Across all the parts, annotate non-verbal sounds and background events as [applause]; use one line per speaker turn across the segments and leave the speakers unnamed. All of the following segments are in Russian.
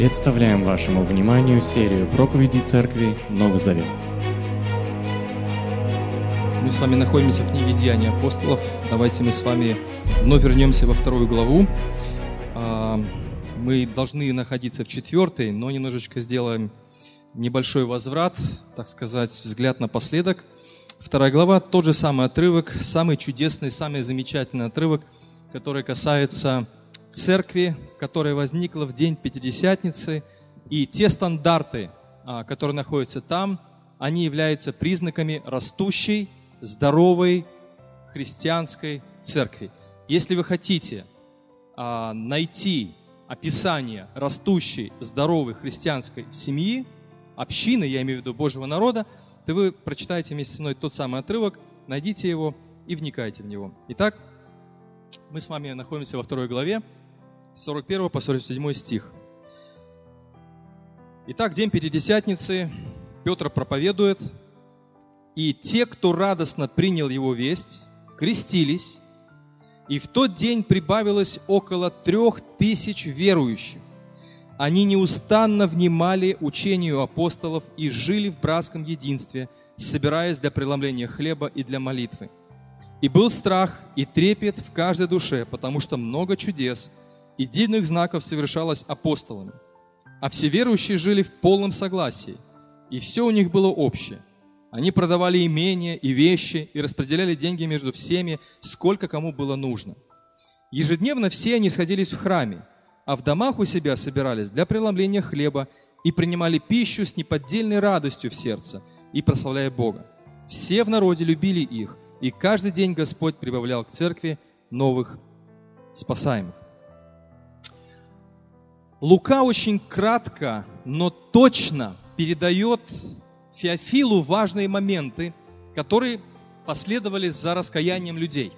Представляем вашему вниманию серию проповедей Церкви Новый Завет.
Мы с вами находимся в книге Деяния апостолов. Давайте мы с вами вновь вернемся во вторую главу. А, мы должны находиться в четвертой, но немножечко сделаем небольшой возврат, так сказать, взгляд напоследок. Вторая глава, тот же самый отрывок, самый чудесный, самый замечательный отрывок, который касается церкви, которая возникла в день Пятидесятницы, и те стандарты, а, которые находятся там, они являются признаками растущей, здоровой христианской церкви. Если вы хотите а, найти описание растущей, здоровой христианской семьи, общины, я имею в виду Божьего народа, то вы прочитаете вместе со мной тот самый отрывок, найдите его и вникайте в него. Итак, мы с вами находимся во второй главе, 41 по 47 стих. Итак, день Пятидесятницы, Петр проповедует, и те, кто радостно принял его весть, крестились, и в тот день прибавилось около трех тысяч верующих. Они неустанно внимали учению апостолов и жили в братском единстве, собираясь для преломления хлеба и для молитвы. И был страх и трепет в каждой душе, потому что много чудес и дивных знаков совершалось апостолами. А все верующие жили в полном согласии, и все у них было общее. Они продавали имения и вещи и распределяли деньги между всеми, сколько кому было нужно. Ежедневно все они сходились в храме, а в домах у себя собирались для преломления хлеба и принимали пищу с неподдельной радостью в сердце и прославляя Бога. Все в народе любили их, и каждый день Господь прибавлял к церкви новых спасаемых. Лука очень кратко, но точно передает Феофилу важные моменты, которые последовали за раскаянием людей.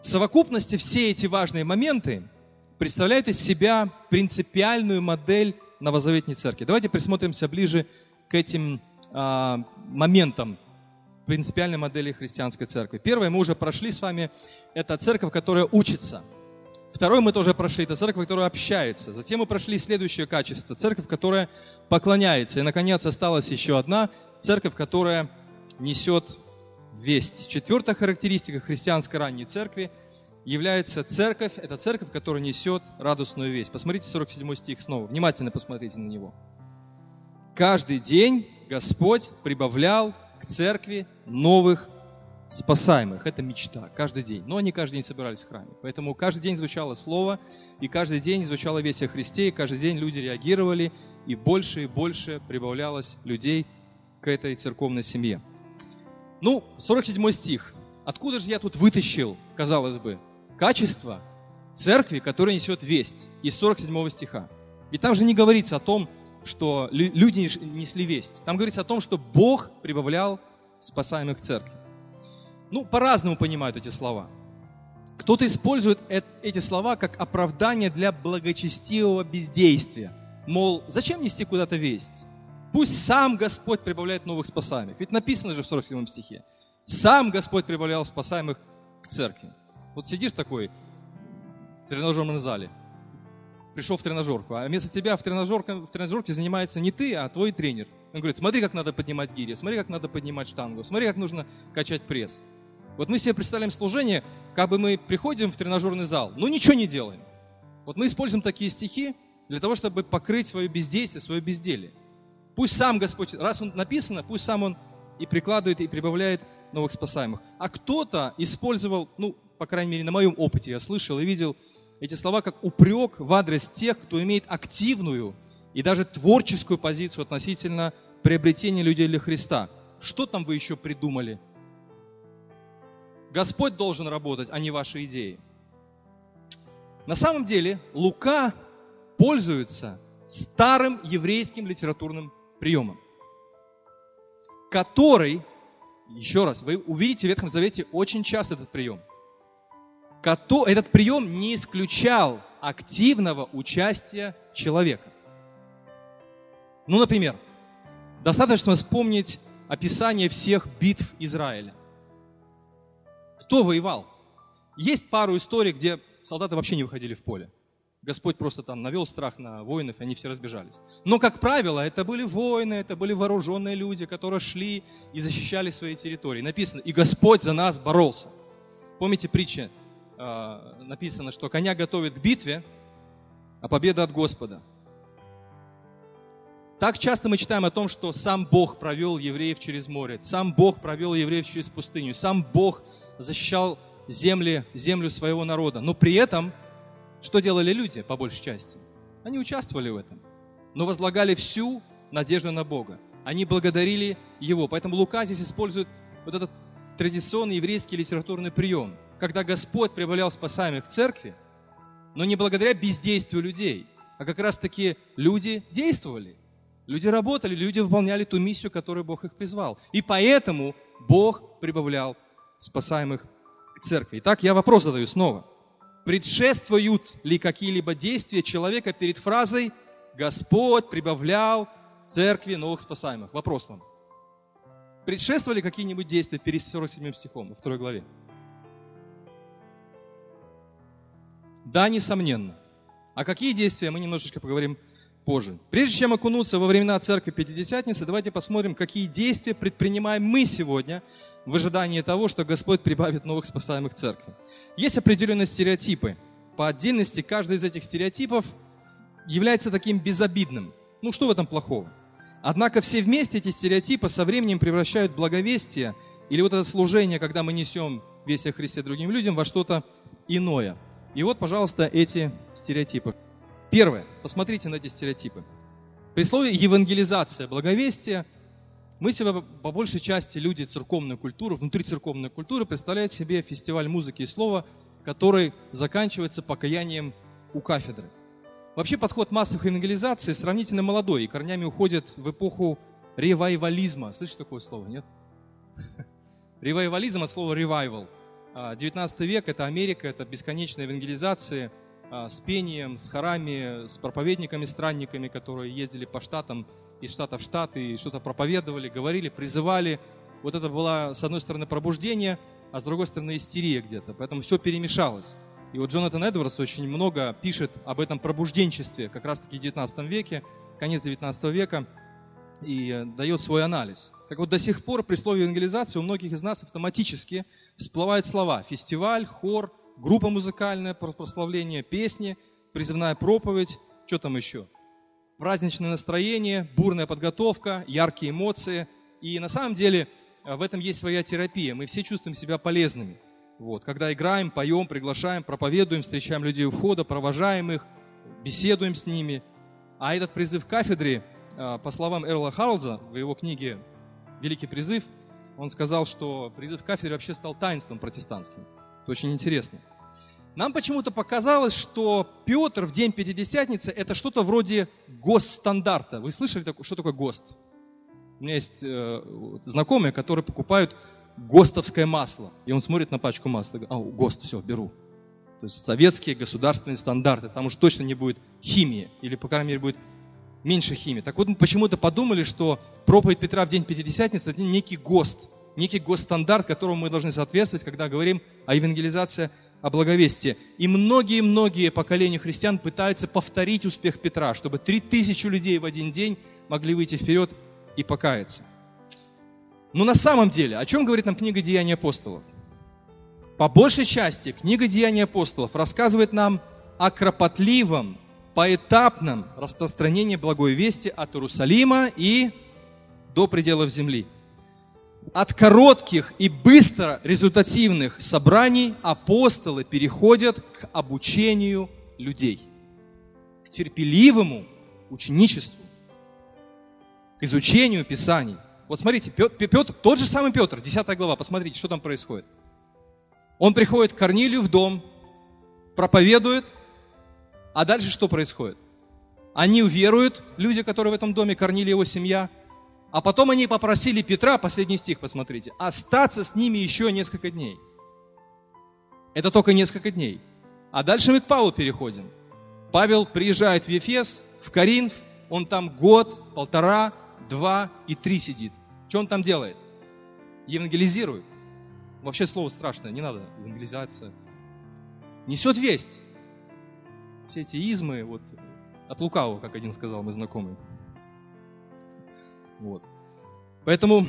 В совокупности все эти важные моменты представляют из себя принципиальную модель новозаветной церкви. Давайте присмотримся ближе к этим а, моментам принципиальной модели христианской церкви. Первое мы уже прошли с вами, это церковь, которая учится – Второй мы тоже прошли, это церковь, которая общается. Затем мы прошли следующее качество, церковь, которая поклоняется. И, наконец, осталась еще одна церковь, которая несет весть. Четвертая характеристика христианской ранней церкви является церковь, это церковь, которая несет радостную весть. Посмотрите 47 стих снова, внимательно посмотрите на него. Каждый день Господь прибавлял к церкви новых спасаемых. Это мечта каждый день. Но они каждый день собирались в храме. Поэтому каждый день звучало слово, и каждый день звучала весть о Христе, и каждый день люди реагировали, и больше и больше прибавлялось людей к этой церковной семье. Ну, 47 стих. Откуда же я тут вытащил, казалось бы, качество церкви, которая несет весть из 47 стиха? Ведь там же не говорится о том, что люди несли весть. Там говорится о том, что Бог прибавлял спасаемых церкви. Ну, по-разному понимают эти слова. Кто-то использует эти слова как оправдание для благочестивого бездействия. Мол, зачем нести куда-то весть? Пусть сам Господь прибавляет новых спасаемых. Ведь написано же в 47 стихе. Сам Господь прибавлял спасаемых к церкви. Вот сидишь такой в тренажерном зале, пришел в тренажерку, а вместо тебя в тренажерке, в тренажерке занимается не ты, а твой тренер. Он говорит, смотри, как надо поднимать гири, смотри, как надо поднимать штангу, смотри, как нужно качать пресс. Вот мы себе представляем служение, как бы мы приходим в тренажерный зал, но ничего не делаем. Вот мы используем такие стихи для того, чтобы покрыть свое бездействие, свое безделие. Пусть сам Господь, раз он написано, пусть сам он и прикладывает, и прибавляет новых спасаемых. А кто-то использовал, ну, по крайней мере, на моем опыте я слышал и видел эти слова как упрек в адрес тех, кто имеет активную и даже творческую позицию относительно приобретения людей для Христа. Что там вы еще придумали? Господь должен работать, а не ваши идеи. На самом деле Лука пользуется старым еврейским литературным приемом, который, еще раз, вы увидите в Ветхом Завете очень часто этот прием. Этот прием не исключал активного участия человека. Ну, например, достаточно вспомнить описание всех битв Израиля. Кто воевал? Есть пару историй, где солдаты вообще не выходили в поле. Господь просто там навел страх на воинов, и они все разбежались. Но, как правило, это были воины, это были вооруженные люди, которые шли и защищали свои территории. Написано, и Господь за нас боролся. Помните притчи? А, написано, что коня готовит к битве, а победа от Господа. Так часто мы читаем о том, что сам Бог провел евреев через море, сам Бог провел евреев через пустыню, сам Бог защищал земли, землю своего народа. Но при этом, что делали люди по большей части? Они участвовали в этом, но возлагали всю надежду на Бога. Они благодарили Его. Поэтому Лука здесь использует вот этот традиционный еврейский литературный прием, когда Господь прибавлял спасаемых в церкви, но не благодаря бездействию людей, а как раз-таки люди действовали. Люди работали, люди выполняли ту миссию, которую Бог их призвал. И поэтому Бог прибавлял спасаемых к церкви. Итак, я вопрос задаю снова. Предшествуют ли какие-либо действия человека перед фразой «Господь прибавлял церкви новых спасаемых»? Вопрос вам. Предшествовали какие-нибудь действия перед 47 стихом во второй главе? Да, несомненно. А какие действия, мы немножечко поговорим позже. Прежде чем окунуться во времена церкви Пятидесятницы, давайте посмотрим, какие действия предпринимаем мы сегодня в ожидании того, что Господь прибавит новых спасаемых церкви. Есть определенные стереотипы. По отдельности каждый из этих стереотипов является таким безобидным. Ну что в этом плохого? Однако все вместе эти стереотипы со временем превращают благовестие или вот это служение, когда мы несем весть о Христе другим людям, во что-то иное. И вот, пожалуйста, эти стереотипы. Первое. Посмотрите на эти стереотипы. При слове евангелизация, благовестие, мы себе по большей части люди церковной культуры, внутри церковной культуры представляют себе фестиваль музыки и слова, который заканчивается покаянием у кафедры. Вообще подход массовой евангелизации сравнительно молодой и корнями уходит в эпоху ревайвализма. Слышите такое слово, нет? [laughs] Ревайвализм от слова revival. 19 век – это Америка, это бесконечная евангелизация – а, с пением, с хорами, с проповедниками, странниками, которые ездили по штатам, из штата в штат и что-то проповедовали, говорили, призывали. Вот это было, с одной стороны, пробуждение, а с другой стороны, истерия где-то. Поэтому все перемешалось. И вот Джонатан Эдвардс очень много пишет об этом пробужденчестве, как раз-таки в 19 веке, конец 19 века, и дает свой анализ. Так вот, до сих пор при слове евангелизации у многих из нас автоматически всплывают слова «фестиваль», «хор», группа музыкальная, прославление песни, призывная проповедь, что там еще? Праздничное настроение, бурная подготовка, яркие эмоции. И на самом деле э, в этом есть своя терапия. Мы все чувствуем себя полезными. Вот, когда играем, поем, приглашаем, проповедуем, встречаем людей у входа, провожаем их, беседуем с ними. А этот призыв кафедре, э, по словам Эрла Харлза в его книге «Великий призыв», он сказал, что призыв кафедре вообще стал таинством протестантским. Это очень интересно. Нам почему-то показалось, что Петр в день Пятидесятницы это что-то вроде госстандарта. Вы слышали, что такое ГОСТ? У меня есть э, знакомые, которые покупают ГОСТовское масло. И он смотрит на пачку масла и говорит, а, ГОСТ, все, беру. То есть советские государственные стандарты. Там уж точно не будет химии. Или, по крайней мере, будет меньше химии. Так вот, мы почему-то подумали, что проповедь Петра в день Пятидесятницы – это некий ГОСТ некий госстандарт, которому мы должны соответствовать, когда говорим о евангелизации, о благовестии. И многие-многие поколения христиан пытаются повторить успех Петра, чтобы три тысячи людей в один день могли выйти вперед и покаяться. Но на самом деле, о чем говорит нам книга «Деяния апостолов»? По большей части книга «Деяния апостолов» рассказывает нам о кропотливом, поэтапном распространении благой вести от Иерусалима и до пределов земли – от коротких и быстро результативных собраний апостолы переходят к обучению людей, к терпеливому ученичеству, к изучению Писаний. Вот смотрите, Петр, тот же самый Петр, 10 глава, посмотрите, что там происходит. Он приходит к Корнилию в дом, проповедует, а дальше что происходит? Они уверуют, люди, которые в этом доме, Корнилий его семья, а потом они попросили Петра, последний стих посмотрите, остаться с ними еще несколько дней. Это только несколько дней. А дальше мы к Павлу переходим. Павел приезжает в Ефес, в Каринф, он там год, полтора, два и три сидит. Что он там делает? Евангелизирует. Вообще слово страшное, не надо евангелизация. Несет весть. все эти измы, вот, от лукавого, как один сказал мой знакомый. Вот. Поэтому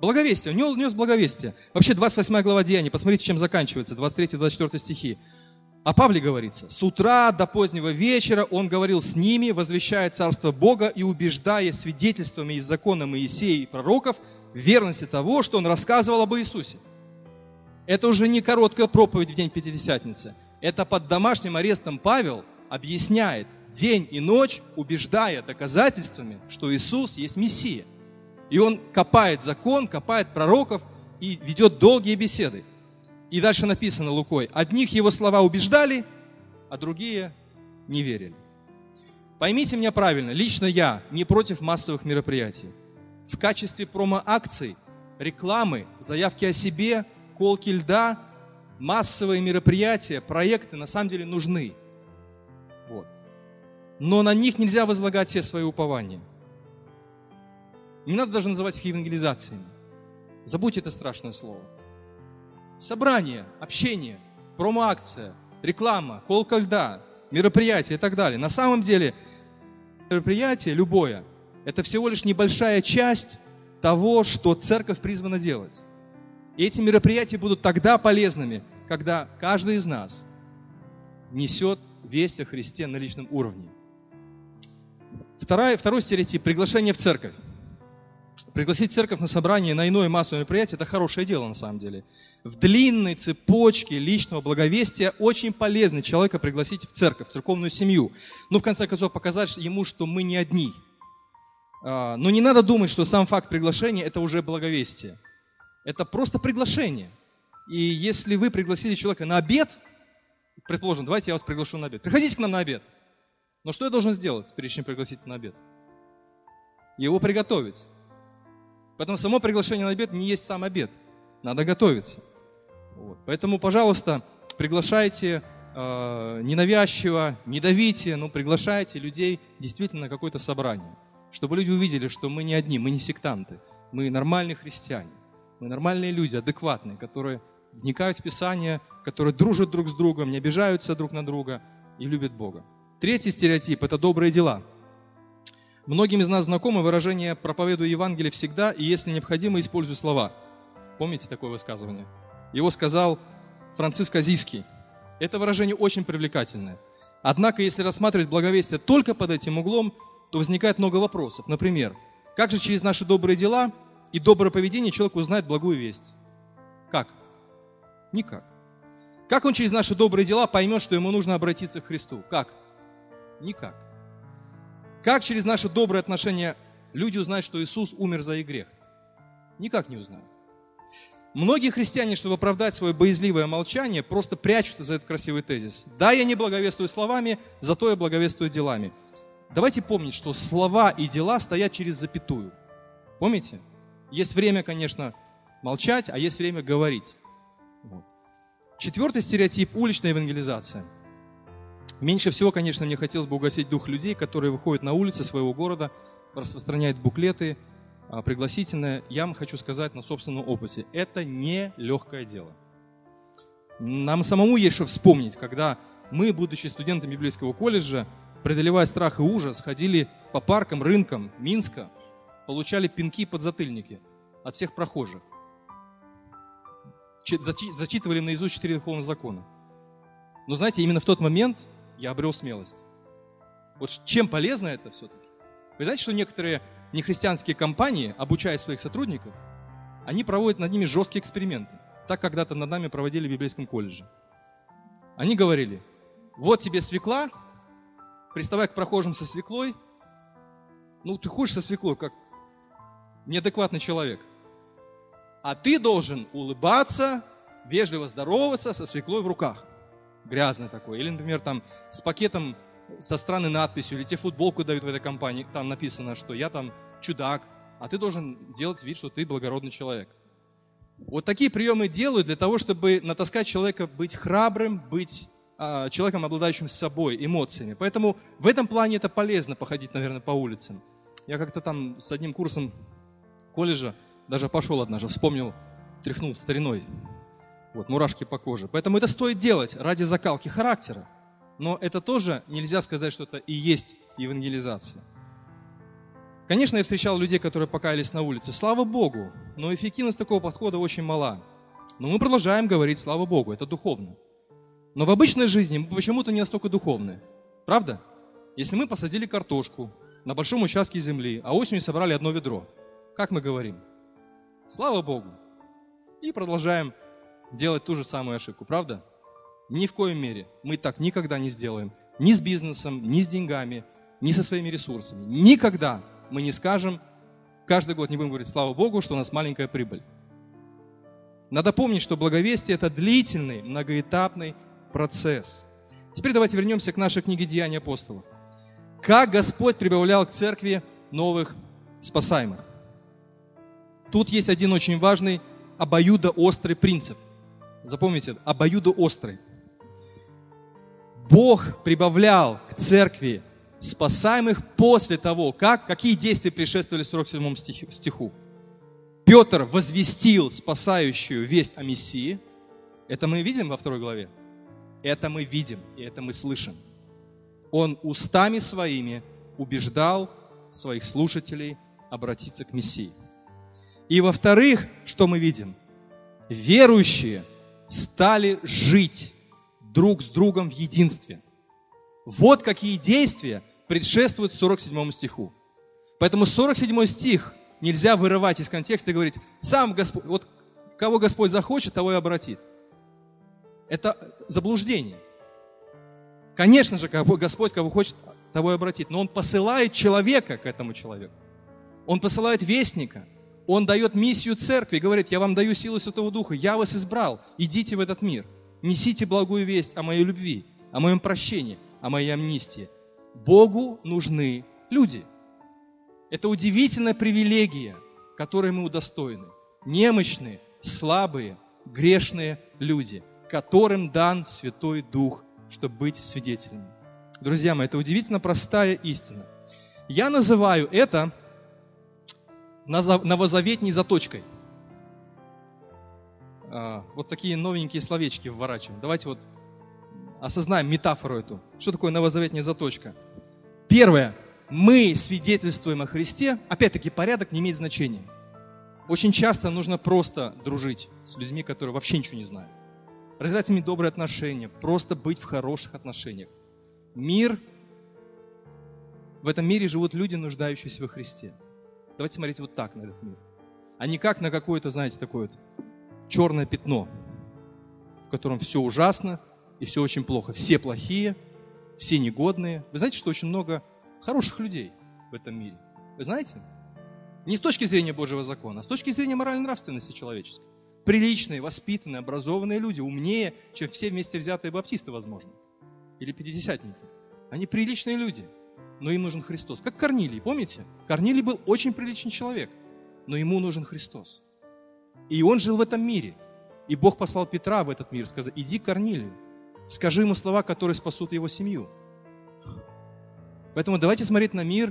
благовестие, он нес благовестие. Вообще 28 глава Деяний, посмотрите, чем заканчивается, 23-24 стихи. О Павле говорится, с утра до позднего вечера он говорил с ними, возвещая царство Бога и убеждая свидетельствами из закона Моисея и пророков в верности того, что он рассказывал об Иисусе. Это уже не короткая проповедь в день Пятидесятницы. Это под домашним арестом Павел объясняет день и ночь, убеждая доказательствами, что Иисус есть Мессия. И он копает закон, копает пророков и ведет долгие беседы. И дальше написано Лукой, одних его слова убеждали, а другие не верили. Поймите меня правильно, лично я не против массовых мероприятий. В качестве промо-акций, рекламы, заявки о себе, колки льда, массовые мероприятия, проекты на самом деле нужны. Вот. Но на них нельзя возлагать все свои упования. Не надо даже называть их евангелизациями. Забудьте это страшное слово собрание, общение, промо-акция, реклама, колка льда, мероприятие и так далее. На самом деле мероприятие любое – это всего лишь небольшая часть того, что церковь призвана делать. И эти мероприятия будут тогда полезными, когда каждый из нас несет весть о Христе на личном уровне. Второй, второй стереотип – приглашение в церковь. Пригласить церковь на собрание, на иное массовое мероприятие – это хорошее дело на самом деле. В длинной цепочке личного благовестия очень полезно человека пригласить в церковь, в церковную семью. Ну, в конце концов, показать ему, что мы не одни. А, но не надо думать, что сам факт приглашения – это уже благовестие. Это просто приглашение. И если вы пригласили человека на обед, предположим, давайте я вас приглашу на обед. Приходите к нам на обед. Но что я должен сделать, прежде чем пригласить на обед? Его приготовить. Поэтому само приглашение на обед не есть сам обед. Надо готовиться. Вот. Поэтому, пожалуйста, приглашайте э, ненавязчиво, не давите, но приглашайте людей действительно на какое-то собрание. Чтобы люди увидели, что мы не одни, мы не сектанты. Мы нормальные христиане. Мы нормальные люди, адекватные, которые вникают в Писание, которые дружат друг с другом, не обижаются друг на друга и любят Бога. Третий стереотип – это добрые дела – Многим из нас знакомы выражение «проповедую Евангелие всегда и, если необходимо, использую слова». Помните такое высказывание? Его сказал Франциск Азийский. Это выражение очень привлекательное. Однако, если рассматривать благовестие только под этим углом, то возникает много вопросов. Например, как же через наши добрые дела и доброе поведение человек узнает благую весть? Как? Никак. Как он через наши добрые дела поймет, что ему нужно обратиться к Христу? Как? Никак. Как через наши добрые отношения люди узнают, что Иисус умер за их грех? Никак не узнают. Многие христиане, чтобы оправдать свое боязливое молчание, просто прячутся за этот красивый тезис. Да, я не благовествую словами, зато я благовествую делами. Давайте помнить, что слова и дела стоят через запятую. Помните? Есть время, конечно, молчать, а есть время говорить. Вот. Четвертый стереотип – уличная евангелизация – Меньше всего, конечно, мне хотелось бы угасить дух людей, которые выходят на улицы своего города, распространяют буклеты, а, пригласительные. Я вам хочу сказать на собственном опыте, это не легкое дело. Нам самому есть что вспомнить, когда мы, будучи студентами библейского колледжа, преодолевая страх и ужас, ходили по паркам, рынкам Минска, получали пинки и подзатыльники от всех прохожих. Зачитывали наизусть четыре духовных закона. Но знаете, именно в тот момент я обрел смелость. Вот чем полезно это все-таки? Вы знаете, что некоторые нехристианские компании, обучая своих сотрудников, они проводят над ними жесткие эксперименты. Так когда-то над нами проводили в библейском колледже. Они говорили, вот тебе свекла, приставай к прохожим со свеклой. Ну, ты ходишь со свеклой, как неадекватный человек. А ты должен улыбаться, вежливо здороваться со свеклой в руках грязный такой. Или, например, там с пакетом со странной надписью, или тебе футболку дают в этой компании, там написано, что я там чудак, а ты должен делать вид, что ты благородный человек. Вот такие приемы делают для того, чтобы натаскать человека быть храбрым, быть а, человеком, обладающим собой, эмоциями. Поэтому в этом плане это полезно походить, наверное, по улицам. Я как-то там с одним курсом колледжа даже пошел однажды, вспомнил, тряхнул стариной. Вот, мурашки по коже. Поэтому это стоит делать ради закалки характера. Но это тоже нельзя сказать, что это и есть евангелизация. Конечно, я встречал людей, которые покаялись на улице. Слава Богу, но эффективность такого подхода очень мала. Но мы продолжаем говорить слава Богу, это духовно. Но в обычной жизни мы почему-то не настолько духовны. Правда? Если мы посадили картошку на большом участке земли, а осенью собрали одно ведро, как мы говорим? Слава Богу. И продолжаем делать ту же самую ошибку, правда? Ни в коем мере мы так никогда не сделаем. Ни с бизнесом, ни с деньгами, ни со своими ресурсами. Никогда мы не скажем, каждый год не будем говорить, слава Богу, что у нас маленькая прибыль. Надо помнить, что благовестие – это длительный, многоэтапный процесс. Теперь давайте вернемся к нашей книге «Деяния апостолов». Как Господь прибавлял к церкви новых спасаемых. Тут есть один очень важный обоюдоострый принцип. Запомните, обоюдоострый. Бог прибавлял к церкви спасаемых после того, как, какие действия предшествовали 47 стиху. Петр возвестил спасающую весть о Мессии. Это мы видим во второй главе. Это мы видим и это мы слышим. Он устами своими убеждал своих слушателей обратиться к Мессии. И во-вторых, что мы видим? Верующие стали жить друг с другом в единстве. Вот какие действия предшествует 47 стиху. Поэтому 47 стих нельзя вырывать из контекста и говорить, сам Господь, вот кого Господь захочет, того и обратит. Это заблуждение. Конечно же, Господь кого хочет, того и обратит. Но Он посылает человека к этому человеку. Он посылает вестника. Он дает миссию церкви говорит, я вам даю силу Святого Духа, я вас избрал, идите в этот мир. Несите благую весть о моей любви, о моем прощении, о моей амнистии. Богу нужны люди. Это удивительная привилегия, которой мы удостоены. Немощные, слабые, грешные люди, которым дан Святой Дух, чтобы быть свидетелями. Друзья мои, это удивительно простая истина. Я называю это новозаветней заточкой. А, вот такие новенькие словечки вворачиваем. Давайте вот осознаем метафору эту. Что такое новозаветная заточка? Первое. Мы свидетельствуем о Христе. Опять-таки, порядок не имеет значения. Очень часто нужно просто дружить с людьми, которые вообще ничего не знают. Развивать с ними добрые отношения, просто быть в хороших отношениях. Мир, в этом мире живут люди, нуждающиеся во Христе. Давайте смотреть вот так на этот мир. А не как на какое-то, знаете, такое вот черное пятно, в котором все ужасно, и все очень плохо. Все плохие, все негодные. Вы знаете, что очень много хороших людей в этом мире? Вы знаете? Не с точки зрения Божьего закона, а с точки зрения моральной нравственности человеческой. Приличные, воспитанные, образованные люди, умнее, чем все вместе взятые баптисты, возможно. Или пятидесятники. Они приличные люди, но им нужен Христос. Как Корнилий, помните? Корнилий был очень приличный человек, но ему нужен Христос. И он жил в этом мире. И Бог послал Петра в этот мир, сказал, иди к Корнилию. Скажи ему слова, которые спасут его семью. Поэтому давайте смотреть на мир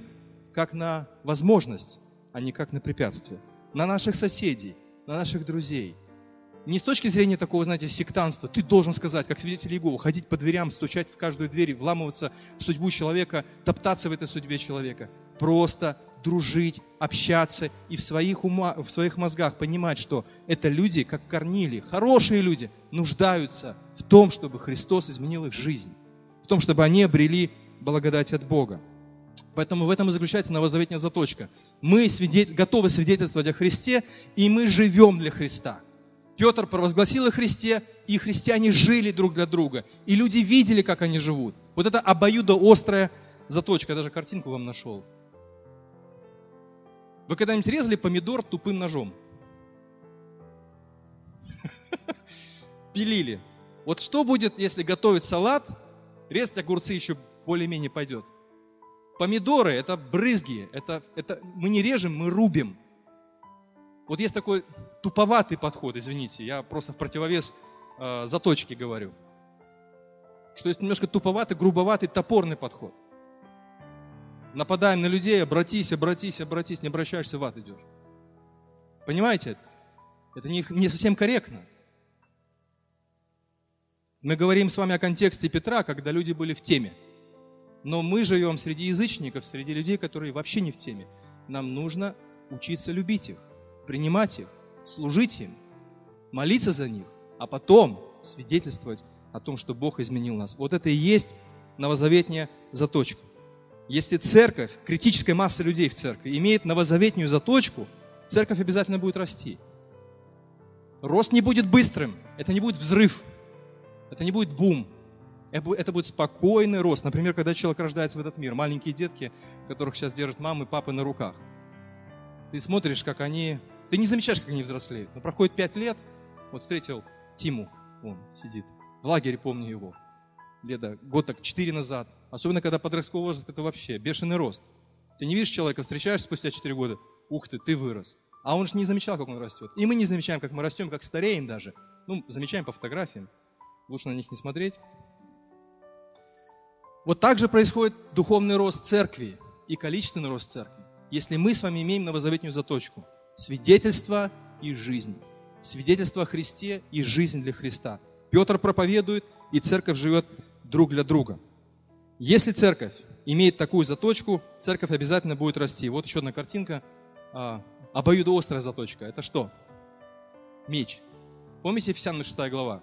как на возможность, а не как на препятствие. На наших соседей, на наших друзей. Не с точки зрения такого, знаете, сектанства. Ты должен сказать, как свидетель Иеговы, ходить по дверям, стучать в каждую дверь, вламываться в судьбу человека, топтаться в этой судьбе человека. Просто дружить, общаться и в своих, ума, в своих мозгах понимать, что это люди, как Корнили, хорошие люди, нуждаются в том, чтобы Христос изменил их жизнь, в том, чтобы они обрели благодать от Бога. Поэтому в этом и заключается новозаветная заточка. Мы свидетель, готовы свидетельствовать о Христе, и мы живем для Христа. Петр провозгласил о Христе, и христиане жили друг для друга. И люди видели, как они живут. Вот это обоюдоострая заточка. Я даже картинку вам нашел. Вы когда-нибудь резали помидор тупым ножом? [laughs] Пилили. Вот что будет, если готовить салат, резать огурцы еще более-менее пойдет? Помидоры – это брызги, это, это мы не режем, мы рубим. Вот есть такой туповатый подход, извините, я просто в противовес э, заточки говорю. Что есть немножко туповатый, грубоватый, топорный подход нападаем на людей, обратись, обратись, обратись, не обращаешься, в ад идешь. Понимаете? Это не, не совсем корректно. Мы говорим с вами о контексте Петра, когда люди были в теме. Но мы живем среди язычников, среди людей, которые вообще не в теме. Нам нужно учиться любить их, принимать их, служить им, молиться за них, а потом свидетельствовать о том, что Бог изменил нас. Вот это и есть новозаветняя заточка. Если церковь, критическая масса людей в церкви, имеет новозаветнюю заточку, церковь обязательно будет расти. Рост не будет быстрым, это не будет взрыв, это не будет бум, это будет спокойный рост. Например, когда человек рождается в этот мир, маленькие детки, которых сейчас держат мамы и папы на руках. Ты смотришь, как они... Ты не замечаешь, как они взрослеют. Но проходит пять лет, вот встретил Тиму, он сидит. В лагере помню его. Лето, год так, четыре назад. Особенно, когда подростковый возраст, это вообще бешеный рост. Ты не видишь человека, встречаешь спустя четыре года, ух ты, ты вырос. А он же не замечал, как он растет. И мы не замечаем, как мы растем, как стареем даже. Ну, замечаем по фотографиям. Лучше на них не смотреть. Вот так же происходит духовный рост церкви и количественный рост церкви. Если мы с вами имеем новозаветную заточку. Свидетельство и жизнь. Свидетельство о Христе и жизнь для Христа. Петр проповедует, и церковь живет друг для друга. Если церковь имеет такую заточку, церковь обязательно будет расти. Вот еще одна картинка. А, обоюдоострая заточка. Это что? Меч. Помните Ефесянам 6 глава?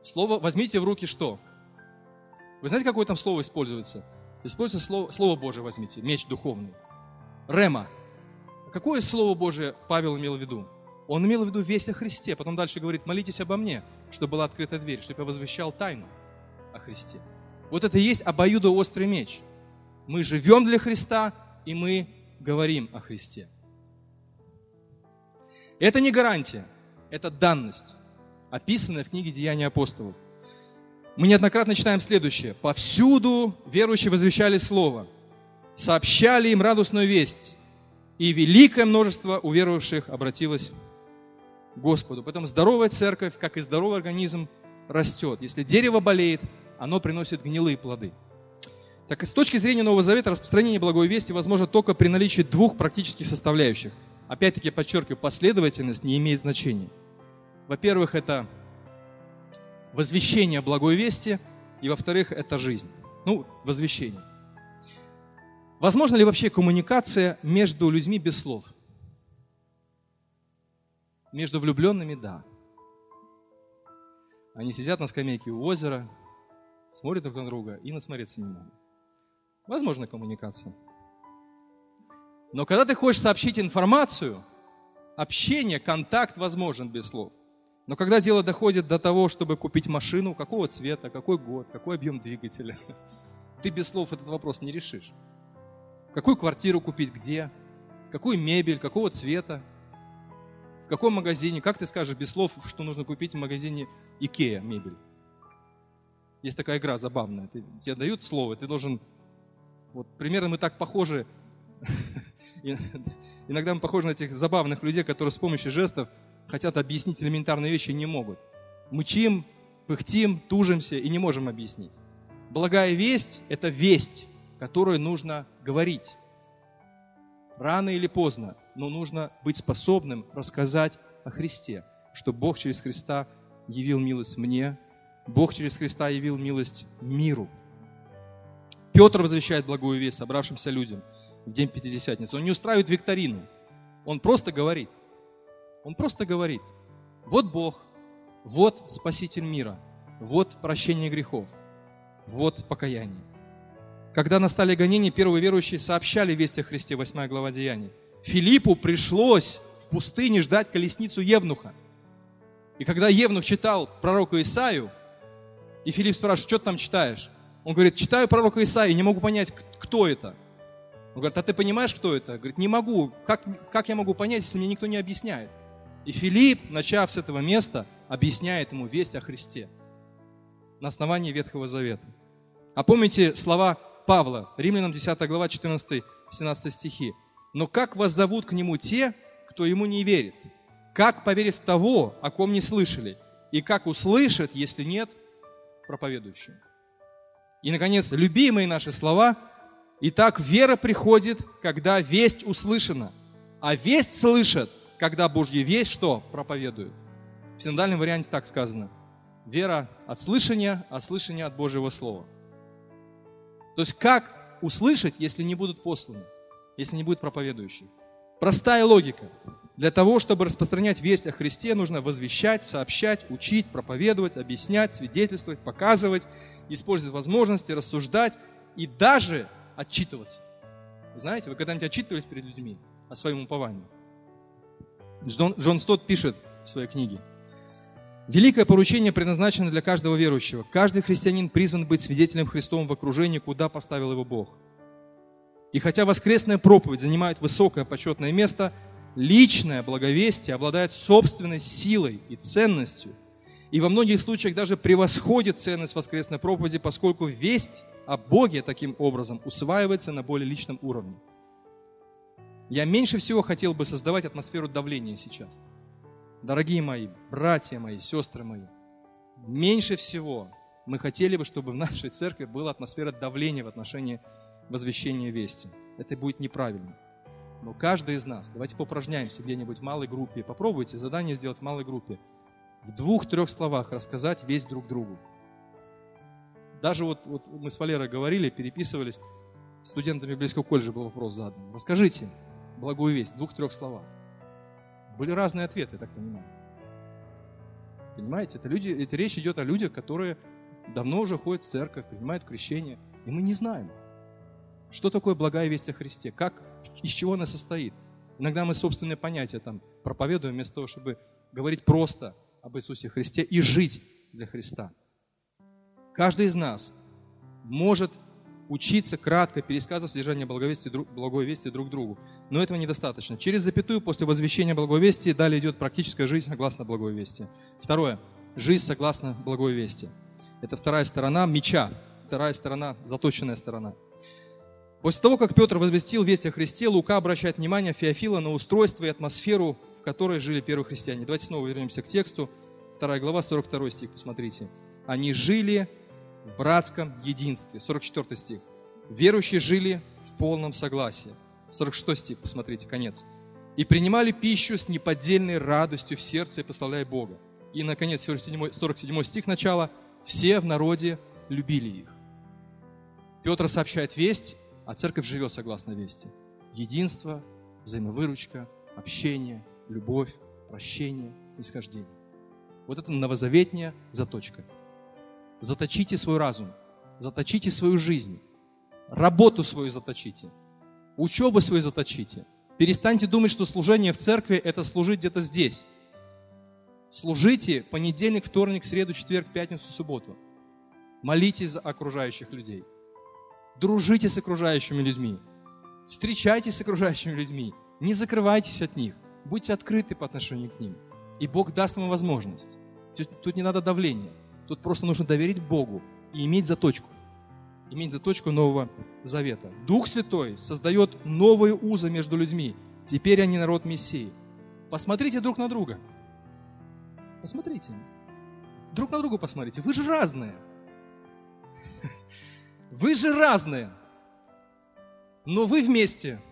Слово возьмите в руки что? Вы знаете, какое там слово используется? Используется слово, слово Божие возьмите, меч духовный. Рема. Какое слово Божие Павел имел в виду? Он имел в виду весть о Христе. Потом дальше говорит, молитесь обо мне, чтобы была открыта дверь, чтобы я возвещал тайну о Христе. Вот это и есть обоюдоострый меч. Мы живем для Христа, и мы говорим о Христе. Это не гарантия, это данность, описанная в книге «Деяния апостолов». Мы неоднократно читаем следующее. «Повсюду верующие возвещали Слово, сообщали им радостную весть, и великое множество уверовавших обратилось к Господу». Потом здоровая церковь, как и здоровый организм, растет. Если дерево болеет, оно приносит гнилые плоды. Так с точки зрения Нового Завета распространение благой вести возможно только при наличии двух практических составляющих. Опять-таки, подчеркиваю, последовательность не имеет значения. Во-первых, это возвещение благой вести, и во-вторых, это жизнь. Ну, возвещение. Возможно ли вообще коммуникация между людьми без слов? Между влюбленными – да. Они сидят на скамейке у озера, смотрят друг на друга и насмотреться не могут. Возможно коммуникация. Но когда ты хочешь сообщить информацию, общение, контакт возможен без слов. Но когда дело доходит до того, чтобы купить машину, какого цвета, какой год, какой объем двигателя, [laughs] ты без слов этот вопрос не решишь. Какую квартиру купить, где, какую мебель, какого цвета, в каком магазине, как ты скажешь без слов, что нужно купить в магазине Икея мебель. Есть такая игра забавная. Ты, тебе дают слово, ты должен... Вот примерно мы так похожи [laughs] Иногда мы похожи на этих забавных людей, которые с помощью жестов хотят объяснить элементарные вещи и не могут. Мучим, пыхтим, тужимся и не можем объяснить. Благая весть – это весть, которую нужно говорить. Рано или поздно, но нужно быть способным рассказать о Христе, что Бог через Христа явил милость мне, Бог через Христа явил милость миру. Петр возвещает благую весть собравшимся людям – в день Пятидесятницы. Он не устраивает викторину. Он просто говорит. Он просто говорит. Вот Бог, вот Спаситель мира, вот прощение грехов, вот покаяние. Когда настали гонения, первые верующие сообщали весть о Христе, 8 глава Деяний. Филиппу пришлось в пустыне ждать колесницу Евнуха. И когда Евнух читал пророка Исаию, и Филипп спрашивает, что ты там читаешь? Он говорит, читаю пророка Исаию, не могу понять, кто это. Он говорит, а ты понимаешь, кто это? Говорит, не могу. Как, как я могу понять, если мне никто не объясняет? И Филипп, начав с этого места, объясняет ему весть о Христе на основании Ветхого Завета. А помните слова Павла, Римлянам 10 глава 14-17 стихи. «Но как вас зовут к нему те, кто ему не верит? Как поверит в того, о ком не слышали? И как услышат, если нет проповедующего?» И, наконец, любимые наши слова – Итак, вера приходит, когда весть услышана. А весть слышат, когда Божья весть что? Проповедуют. В синодальном варианте так сказано. Вера от слышания, а слышание от Божьего Слова. То есть как услышать, если не будут посланы, если не будет проповедующих? Простая логика. Для того, чтобы распространять весть о Христе, нужно возвещать, сообщать, учить, проповедовать, объяснять, свидетельствовать, показывать, использовать возможности, рассуждать и даже отчитываться. Знаете, вы когда-нибудь отчитывались перед людьми о своем уповании? Джон, Джон Стот пишет в своей книге. Великое поручение предназначено для каждого верующего. Каждый христианин призван быть свидетелем Христовым в окружении, куда поставил его Бог. И хотя воскресная проповедь занимает высокое почетное место, личное благовестие обладает собственной силой и ценностью, и во многих случаях даже превосходит ценность воскресной проповеди, поскольку весть о Боге таким образом усваивается на более личном уровне. Я меньше всего хотел бы создавать атмосферу давления сейчас. Дорогие мои, братья мои, сестры мои, меньше всего мы хотели бы, чтобы в нашей церкви была атмосфера давления в отношении возвещения вести. Это будет неправильно. Но каждый из нас, давайте поупражняемся где-нибудь в малой группе, попробуйте задание сделать в малой группе. В двух-трех словах рассказать весть друг другу. Даже вот, вот мы с Валерой говорили, переписывались, студентами Библейского колледжа был вопрос задан. Расскажите благую весть в двух-трех словах. Были разные ответы, я так понимаю. Понимаете, это, люди, это речь идет о людях, которые давно уже ходят в церковь, принимают крещение, и мы не знаем, что такое благая весть о Христе, как, из чего она состоит. Иногда мы собственные понятия там проповедуем вместо того, чтобы говорить просто об Иисусе Христе и жить для Христа. Каждый из нас может учиться кратко пересказывать содержание благовестия, благой друг другу. Но этого недостаточно. Через запятую после возвещения благой вести далее идет практическая жизнь согласно благой вести. Второе. Жизнь согласно благой вести. Это вторая сторона меча, вторая сторона, заточенная сторона. После того, как Петр возвестил весть о Христе, Лука обращает внимание Феофила на устройство и атмосферу, в которой жили первые христиане. Давайте снова вернемся к тексту. Вторая глава, 42 стих, посмотрите. Они жили братском единстве. 44 стих. Верующие жили в полном согласии. 46 стих, посмотрите, конец. И принимали пищу с неподдельной радостью в сердце, прославляя Бога. И, наконец, 47, 47 стих начала. Все в народе любили их. Петр сообщает весть, а церковь живет согласно вести. Единство, взаимовыручка, общение, любовь, прощение, снисхождение. Вот это новозаветняя заточка – Заточите свой разум, заточите свою жизнь, работу свою заточите, учебу свою заточите. Перестаньте думать, что служение в церкви – это служить где-то здесь. Служите понедельник, вторник, среду, четверг, пятницу, субботу. Молитесь за окружающих людей. Дружите с окружающими людьми. Встречайтесь с окружающими людьми. Не закрывайтесь от них. Будьте открыты по отношению к ним. И Бог даст вам возможность. Тут не надо давления. Тут просто нужно доверить Богу и иметь заточку. Иметь заточку Нового Завета. Дух Святой создает новые узы между людьми. Теперь они народ Мессии. Посмотрите друг на друга. Посмотрите. Друг на друга посмотрите. Вы же разные. [laughs] Вы же разные. Но вы вместе.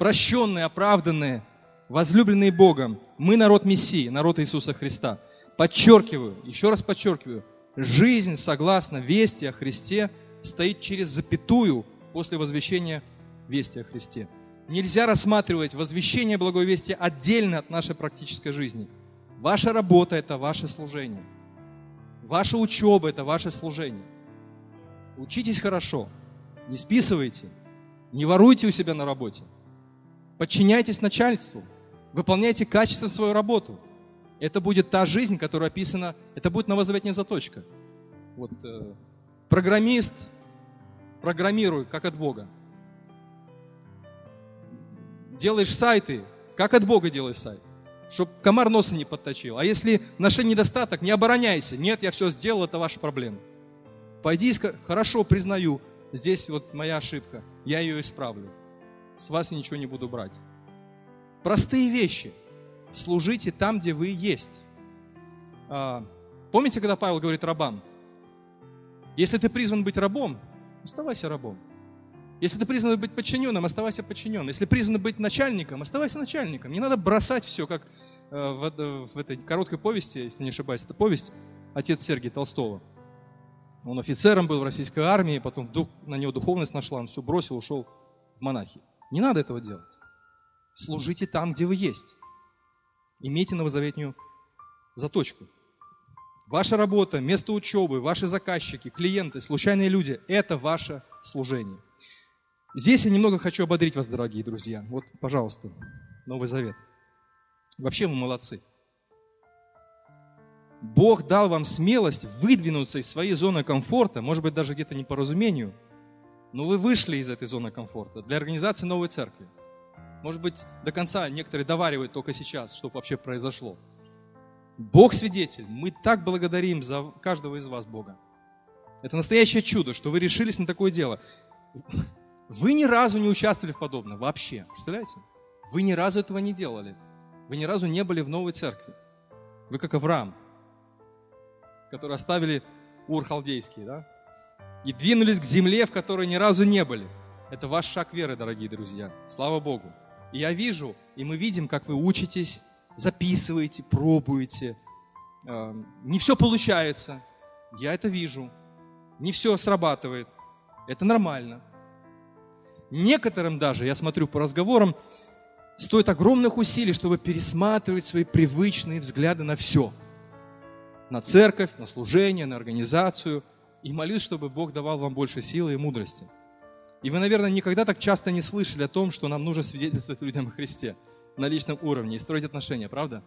Прощенные, оправданные, возлюбленные Богом. Мы народ Мессии, народ Иисуса Христа. Подчеркиваю, еще раз подчеркиваю, жизнь, согласно вести о Христе, стоит через запятую после возвещения вести о Христе. Нельзя рассматривать возвещение благой вести отдельно от нашей практической жизни. Ваша работа – это ваше служение. Ваша учеба – это ваше служение. Учитесь хорошо, не списывайте, не воруйте у себя на работе. Подчиняйтесь начальству, выполняйте качественно свою работу – это будет та жизнь, которая описана, это будет новозаветная заточка. Вот, э, программист, программируй, как от Бога. Делаешь сайты, как от Бога делаешь сайт. Чтобы комар носа не подточил. А если нашли недостаток, не обороняйся. Нет, я все сделал, это ваша проблема. Пойди хорошо, признаю, здесь вот моя ошибка, я ее исправлю. С вас ничего не буду брать. Простые вещи – служите там, где вы есть. А, помните, когда Павел говорит рабам? Если ты призван быть рабом, оставайся рабом. Если ты призван быть подчиненным, оставайся подчиненным. Если призван быть начальником, оставайся начальником. Не надо бросать все, как э, в, э, в этой короткой повести, если не ошибаюсь, это повесть «Отец Сергия Толстого». Он офицером был в российской армии, потом вдруг на него духовность нашла, он все бросил, ушел в монахи. Не надо этого делать. Служите там, где вы есть. Имейте новозаветнюю заточку. Ваша работа, место учебы, ваши заказчики, клиенты, случайные люди – это ваше служение. Здесь я немного хочу ободрить вас, дорогие друзья. Вот, пожалуйста, Новый Завет. Вообще вы молодцы. Бог дал вам смелость выдвинуться из своей зоны комфорта, может быть, даже где-то не по разумению, но вы вышли из этой зоны комфорта для организации новой церкви. Может быть, до конца некоторые доваривают только сейчас, что вообще произошло. Бог свидетель, мы так благодарим за каждого из вас, Бога. Это настоящее чудо, что вы решились на такое дело. Вы ни разу не участвовали в подобном, вообще. Представляете? Вы ни разу этого не делали. Вы ни разу не были в новой церкви. Вы как Авраам которые оставили Ур Халдейский, да? И двинулись к земле, в которой ни разу не были. Это ваш шаг веры, дорогие друзья. Слава Богу. Я вижу, и мы видим, как вы учитесь, записываете, пробуете. Эм, не все получается. Я это вижу. Не все срабатывает. Это нормально. Некоторым даже, я смотрю по разговорам, стоит огромных усилий, чтобы пересматривать свои привычные взгляды на все – на церковь, на служение, на организацию. И молюсь, чтобы Бог давал вам больше силы и мудрости. И вы, наверное, никогда так часто не слышали о том, что нам нужно свидетельствовать людям о Христе на личном уровне и строить отношения, правда?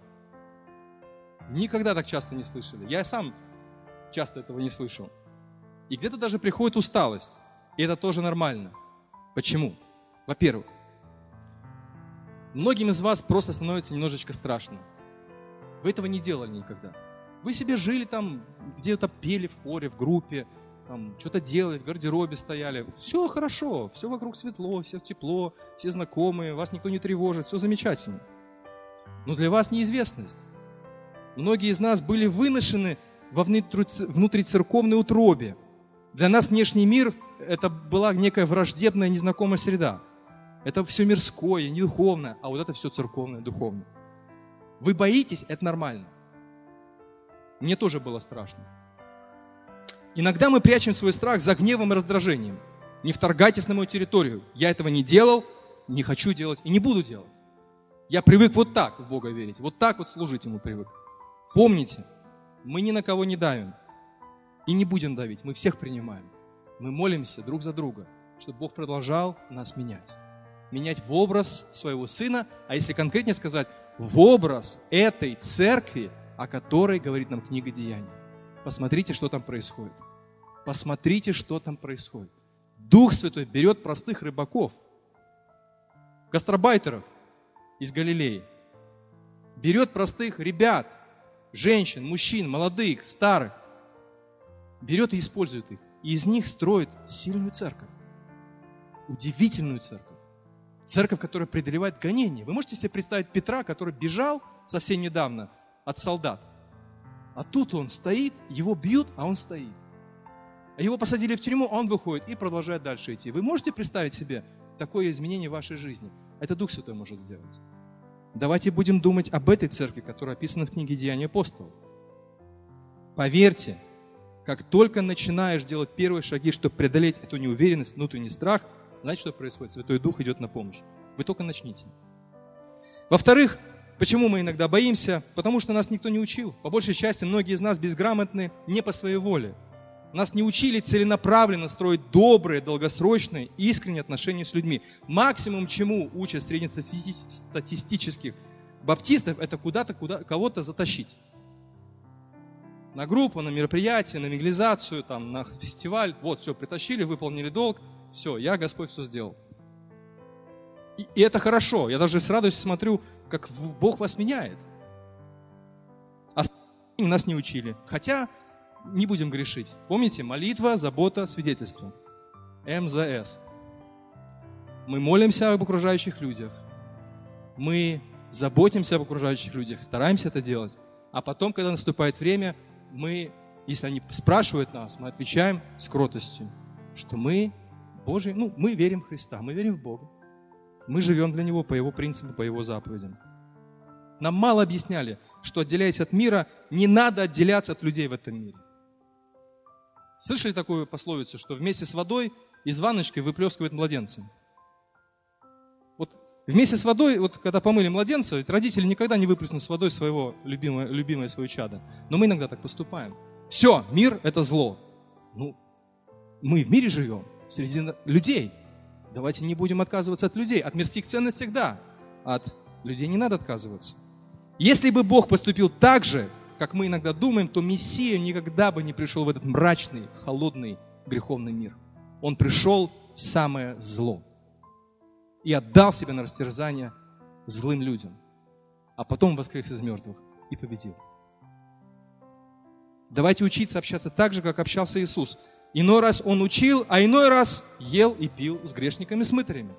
Никогда так часто не слышали. Я сам часто этого не слышал. И где-то даже приходит усталость. И это тоже нормально. Почему? Во-первых, многим из вас просто становится немножечко страшно. Вы этого не делали никогда. Вы себе жили там, где-то пели в хоре, в группе, там, что-то делали, в гардеробе стояли. Все хорошо, все вокруг светло, все тепло, все знакомые, вас никто не тревожит, все замечательно. Но для вас неизвестность. Многие из нас были выношены во внутрицерковной утробе. Для нас внешний мир – это была некая враждебная, незнакомая среда. Это все мирское, не духовное, а вот это все церковное, духовное. Вы боитесь – это нормально. Мне тоже было страшно. Иногда мы прячем свой страх за гневом и раздражением. Не вторгайтесь на мою территорию. Я этого не делал, не хочу делать и не буду делать. Я привык вот так в Бога верить, вот так вот служить Ему привык. Помните, мы ни на кого не давим и не будем давить, мы всех принимаем. Мы молимся друг за друга, чтобы Бог продолжал нас менять. Менять в образ своего Сына, а если конкретнее сказать, в образ этой церкви, о которой говорит нам книга Деяний. Посмотрите, что там происходит. Посмотрите, что там происходит. Дух Святой берет простых рыбаков, гастробайтеров из Галилеи, берет простых ребят, женщин, мужчин, молодых, старых, берет и использует их. И из них строит сильную церковь. Удивительную церковь. Церковь, которая преодолевает гонения. Вы можете себе представить Петра, который бежал совсем недавно – от солдат. А тут он стоит, его бьют, а он стоит. А его посадили в тюрьму, а он выходит и продолжает дальше идти. Вы можете представить себе такое изменение в вашей жизни? Это Дух Святой может сделать. Давайте будем думать об этой церкви, которая описана в книге Деяния апостолов. Поверьте, как только начинаешь делать первые шаги, чтобы преодолеть эту неуверенность, внутренний страх, знаете, что происходит? Святой Дух идет на помощь. Вы только начните. Во-вторых, Почему мы иногда боимся? Потому что нас никто не учил. По большей части многие из нас безграмотны не по своей воле. Нас не учили целенаправленно строить добрые, долгосрочные, искренние отношения с людьми. Максимум, чему учат среднестатистических баптистов, это куда-то куда, кого-то затащить. На группу, на мероприятие, на мегализацию, там, на фестиваль. Вот, все, притащили, выполнили долг. Все, я, Господь, все сделал. И, и это хорошо. Я даже с радостью смотрю как Бог вас меняет. А нас не учили. Хотя не будем грешить. Помните, молитва, забота, свидетельство. МЗС. Мы молимся об окружающих людях. Мы заботимся об окружающих людях, стараемся это делать. А потом, когда наступает время, мы, если они спрашивают нас, мы отвечаем с кротостью, что мы Божий, ну, мы верим в Христа, мы верим в Бога. Мы живем для Него по Его принципу, по Его заповедям. Нам мало объясняли, что отделяясь от мира, не надо отделяться от людей в этом мире. Слышали такую пословицу, что вместе с водой из ванночки выплескивают младенца? Вот вместе с водой, вот когда помыли младенца, ведь родители никогда не выплеснут с водой своего любимое, любимое свое чадо. Но мы иногда так поступаем. Все, мир – это зло. Ну, мы в мире живем, среди людей. Давайте не будем отказываться от людей. От мирских ценностей – да. От людей не надо отказываться. Если бы Бог поступил так же, как мы иногда думаем, то Мессия никогда бы не пришел в этот мрачный, холодный, греховный мир. Он пришел в самое зло и отдал себя на растерзание злым людям, а потом воскрес из мертвых и победил. Давайте учиться общаться так же, как общался Иисус. Иной раз Он учил, а иной раз ел и пил с грешниками, с мытарями.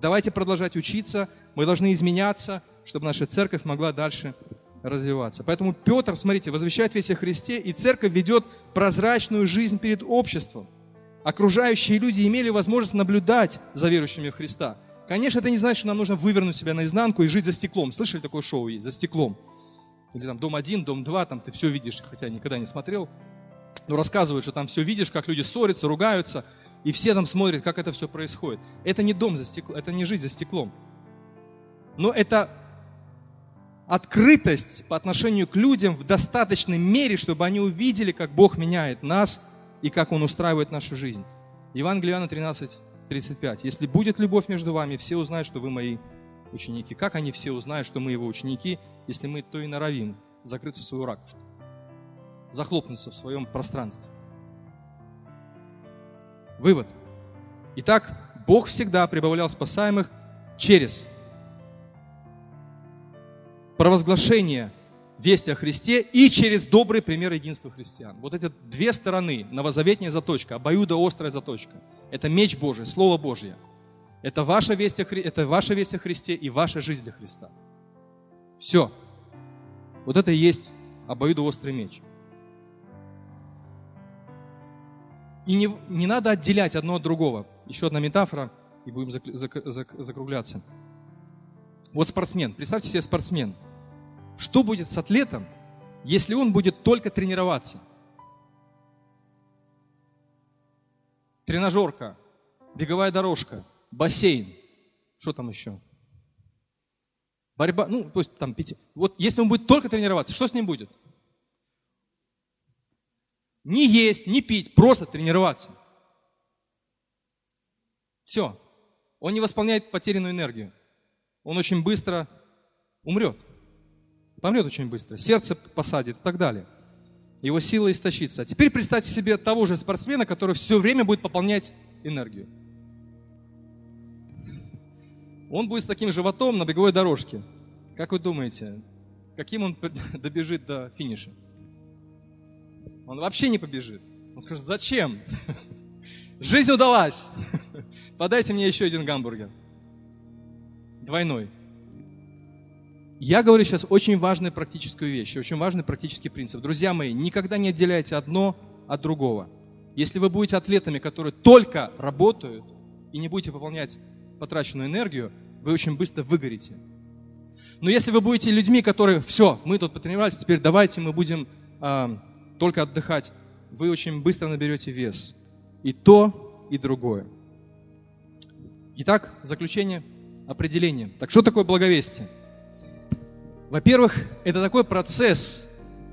Давайте продолжать учиться, мы должны изменяться, чтобы наша церковь могла дальше развиваться. Поэтому Петр, смотрите, возвещает весь о Христе, и церковь ведет прозрачную жизнь перед обществом. Окружающие люди имели возможность наблюдать за верующими в Христа. Конечно, это не значит, что нам нужно вывернуть себя наизнанку и жить за стеклом. Слышали такое шоу есть, за стеклом? Или там дом один, дом два, там ты все видишь, хотя никогда не смотрел. Но рассказывают, что там все видишь, как люди ссорятся, ругаются, и все там смотрят, как это все происходит. Это не дом за стеклом, это не жизнь за стеклом. Но это открытость по отношению к людям в достаточной мере, чтобы они увидели, как Бог меняет нас и как Он устраивает нашу жизнь. Евангелие Иоанна 13, 35. «Если будет любовь между вами, все узнают, что вы мои ученики». Как они все узнают, что мы его ученики, если мы то и норовим закрыться в свою ракушку, захлопнуться в своем пространстве? Вывод. Итак, Бог всегда прибавлял спасаемых через провозглашение вести о Христе и через добрый пример единства христиан. Вот эти две стороны, новозаветная заточка, обоюдоострая заточка. Это меч Божий, Слово Божье. Это ваша, весть о, Хри... это ваша весть о Христе и ваша жизнь для Христа. Все. Вот это и есть обоюдоострый меч. И не, не надо отделять одно от другого. Еще одна метафора, и будем зак, зак, зак, закругляться. Вот спортсмен, представьте себе спортсмен – что будет с атлетом, если он будет только тренироваться? Тренажерка, беговая дорожка, бассейн. Что там еще? Борьба, ну, то есть там пяти. Вот если он будет только тренироваться, что с ним будет? Не есть, не пить, просто тренироваться. Все. Он не восполняет потерянную энергию. Он очень быстро умрет. Помрет очень быстро, сердце посадит и так далее. Его сила истощится. А теперь представьте себе того же спортсмена, который все время будет пополнять энергию. Он будет с таким животом на беговой дорожке. Как вы думаете, каким он [laughs] добежит до финиша? Он вообще не побежит. Он скажет, зачем? Жизнь удалась. Подайте мне еще один гамбургер. Двойной. Я говорю сейчас очень важную практическую вещь, очень важный практический принцип. Друзья мои, никогда не отделяйте одно от другого. Если вы будете атлетами, которые только работают и не будете пополнять потраченную энергию, вы очень быстро выгорите. Но если вы будете людьми, которые, все, мы тут потренировались, теперь давайте мы будем э, только отдыхать, вы очень быстро наберете вес. И то, и другое. Итак, заключение, определение. Так что такое благовестие? Во-первых, это такой процесс,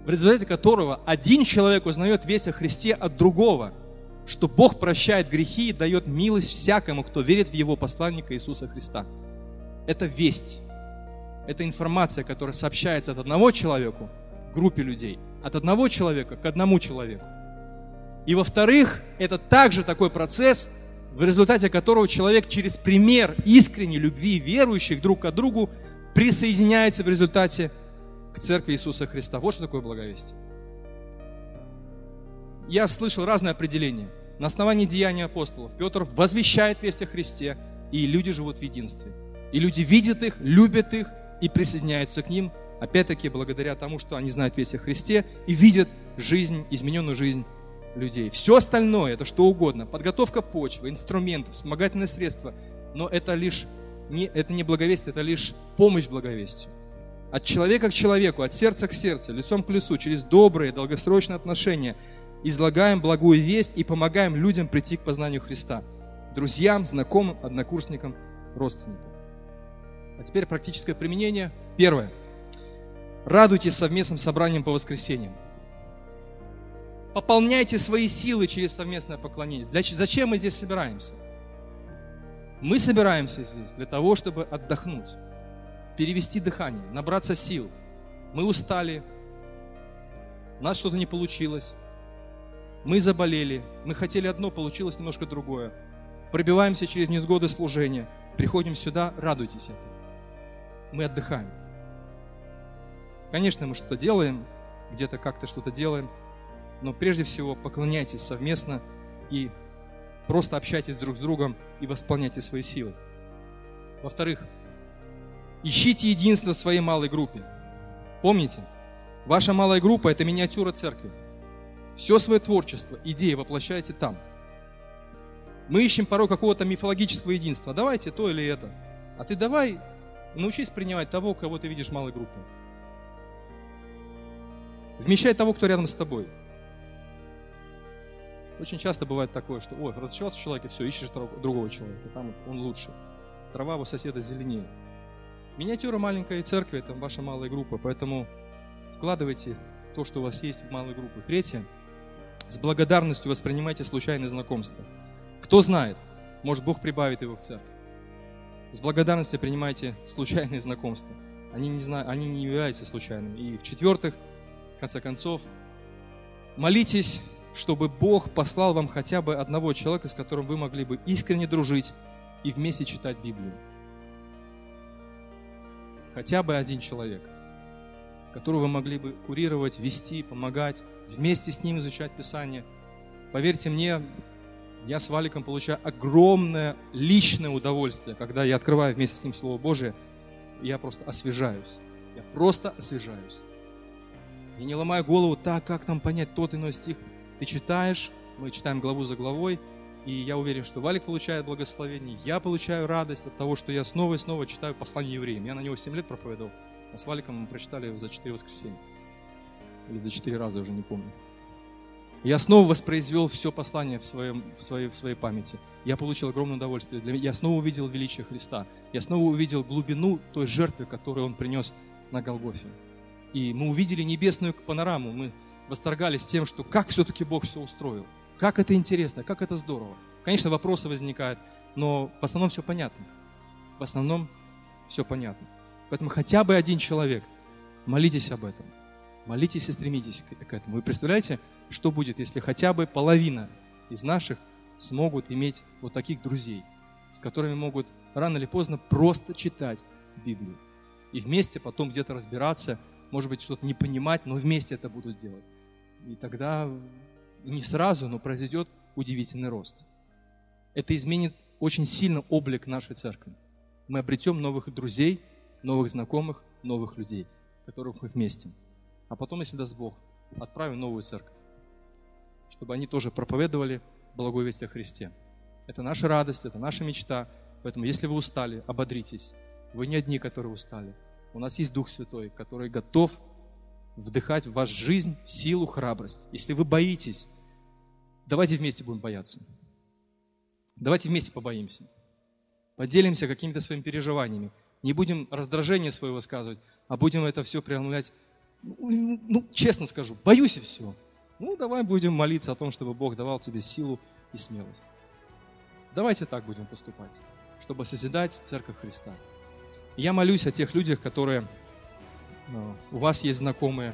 в результате которого один человек узнает весть о Христе от другого, что Бог прощает грехи и дает милость всякому, кто верит в Его посланника Иисуса Христа. Это весть. Это информация, которая сообщается от одного человека к группе людей, от одного человека к одному человеку. И во-вторых, это также такой процесс, в результате которого человек через пример искренней любви верующих друг к другу присоединяется в результате к церкви Иисуса Христа. Вот что такое благовестие. Я слышал разные определения. На основании деяния апостолов Петр возвещает весть о Христе, и люди живут в единстве. И люди видят их, любят их и присоединяются к ним, опять-таки благодаря тому, что они знают весть о Христе и видят жизнь, измененную жизнь людей. Все остальное, это что угодно. Подготовка почвы, инструментов, вспомогательные средства. Но это лишь не, это не благовестие, это лишь помощь благовестию. От человека к человеку, от сердца к сердцу, лицом к лицу, через добрые, долгосрочные отношения излагаем благую весть и помогаем людям прийти к познанию Христа. Друзьям, знакомым, однокурсникам, родственникам. А теперь практическое применение. Первое. Радуйтесь совместным собранием по воскресеньям. Пополняйте свои силы через совместное поклонение. Зачем мы здесь собираемся? Мы собираемся здесь для того, чтобы отдохнуть, перевести дыхание, набраться сил. Мы устали, у нас что-то не получилось, мы заболели, мы хотели одно, получилось немножко другое. Пробиваемся через несгоды служения, приходим сюда, радуйтесь этому. Мы отдыхаем. Конечно, мы что-то делаем, где-то как-то что-то делаем, но прежде всего поклоняйтесь совместно и просто общайтесь друг с другом и восполняйте свои силы. Во-вторых, ищите единство в своей малой группе. Помните, ваша малая группа – это миниатюра церкви. Все свое творчество, идеи воплощайте там. Мы ищем порой какого-то мифологического единства. Давайте то или это. А ты давай научись принимать того, кого ты видишь в малой группе. Вмещай того, кто рядом с тобой. Очень часто бывает такое, что, ой, разочаровался в человеке, все, ищешь другого человека, там он лучше. Трава у соседа зеленее. Миниатюра маленькой церкви – это ваша малая группа, поэтому вкладывайте то, что у вас есть в малую группу. Третье – с благодарностью воспринимайте случайные знакомства. Кто знает, может Бог прибавит его в церковь. С благодарностью принимайте случайные знакомства. Они не, знаю, они не являются случайными. И в-четвертых, в конце концов, молитесь чтобы Бог послал вам хотя бы одного человека, с которым вы могли бы искренне дружить и вместе читать Библию. Хотя бы один человек, которого вы могли бы курировать, вести, помогать, вместе с ним изучать Писание. Поверьте мне, я с Валиком получаю огромное личное удовольствие, когда я открываю вместе с ним Слово Божие, я просто освежаюсь. Я просто освежаюсь. Я не ломаю голову, так, как там понять тот иной стих. Ты читаешь, мы читаем главу за главой, и я уверен, что Валик получает благословение, я получаю радость от того, что я снова и снова читаю послание евреям. Я на него 7 лет проповедовал, а с Валиком мы прочитали за 4 воскресенья. Или за 4 раза, уже не помню. Я снова воспроизвел все послание в, своем, в, своей, в своей памяти. Я получил огромное удовольствие. Я снова увидел величие Христа. Я снова увидел глубину той жертвы, которую Он принес на Голгофе. И мы увидели небесную панораму. Мы восторгались тем, что как все-таки Бог все устроил. Как это интересно, как это здорово. Конечно, вопросы возникают, но в основном все понятно. В основном все понятно. Поэтому хотя бы один человек, молитесь об этом. Молитесь и стремитесь к этому. Вы представляете, что будет, если хотя бы половина из наших смогут иметь вот таких друзей, с которыми могут рано или поздно просто читать Библию. И вместе потом где-то разбираться, может быть, что-то не понимать, но вместе это будут делать. И тогда не сразу, но произойдет удивительный рост. Это изменит очень сильно облик нашей церкви. Мы обретем новых друзей, новых знакомых, новых людей, которых мы вместе. А потом, если даст Бог, отправим новую церковь, чтобы они тоже проповедовали благую весть о Христе. Это наша радость, это наша мечта. Поэтому, если вы устали, ободритесь. Вы не одни, которые устали. У нас есть Дух Святой, который готов вдыхать в вашу жизнь силу, храбрость. Если вы боитесь, давайте вместе будем бояться. Давайте вместе побоимся. Поделимся какими-то своими переживаниями. Не будем раздражение свое высказывать, а будем это все преодолевать. Ну, ну, честно скажу, боюсь и все. Ну, давай будем молиться о том, чтобы Бог давал тебе силу и смелость. Давайте так будем поступать, чтобы созидать Церковь Христа. Я молюсь о тех людях, которые у вас есть знакомые,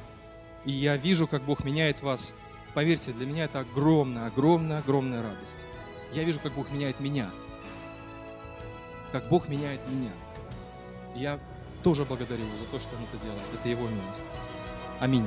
и я вижу, как Бог меняет вас. Поверьте, для меня это огромная, огромная, огромная радость. Я вижу, как Бог меняет меня. Как Бог меняет меня. Я тоже благодарю за то, что Он это делает. Это Его милость. Аминь.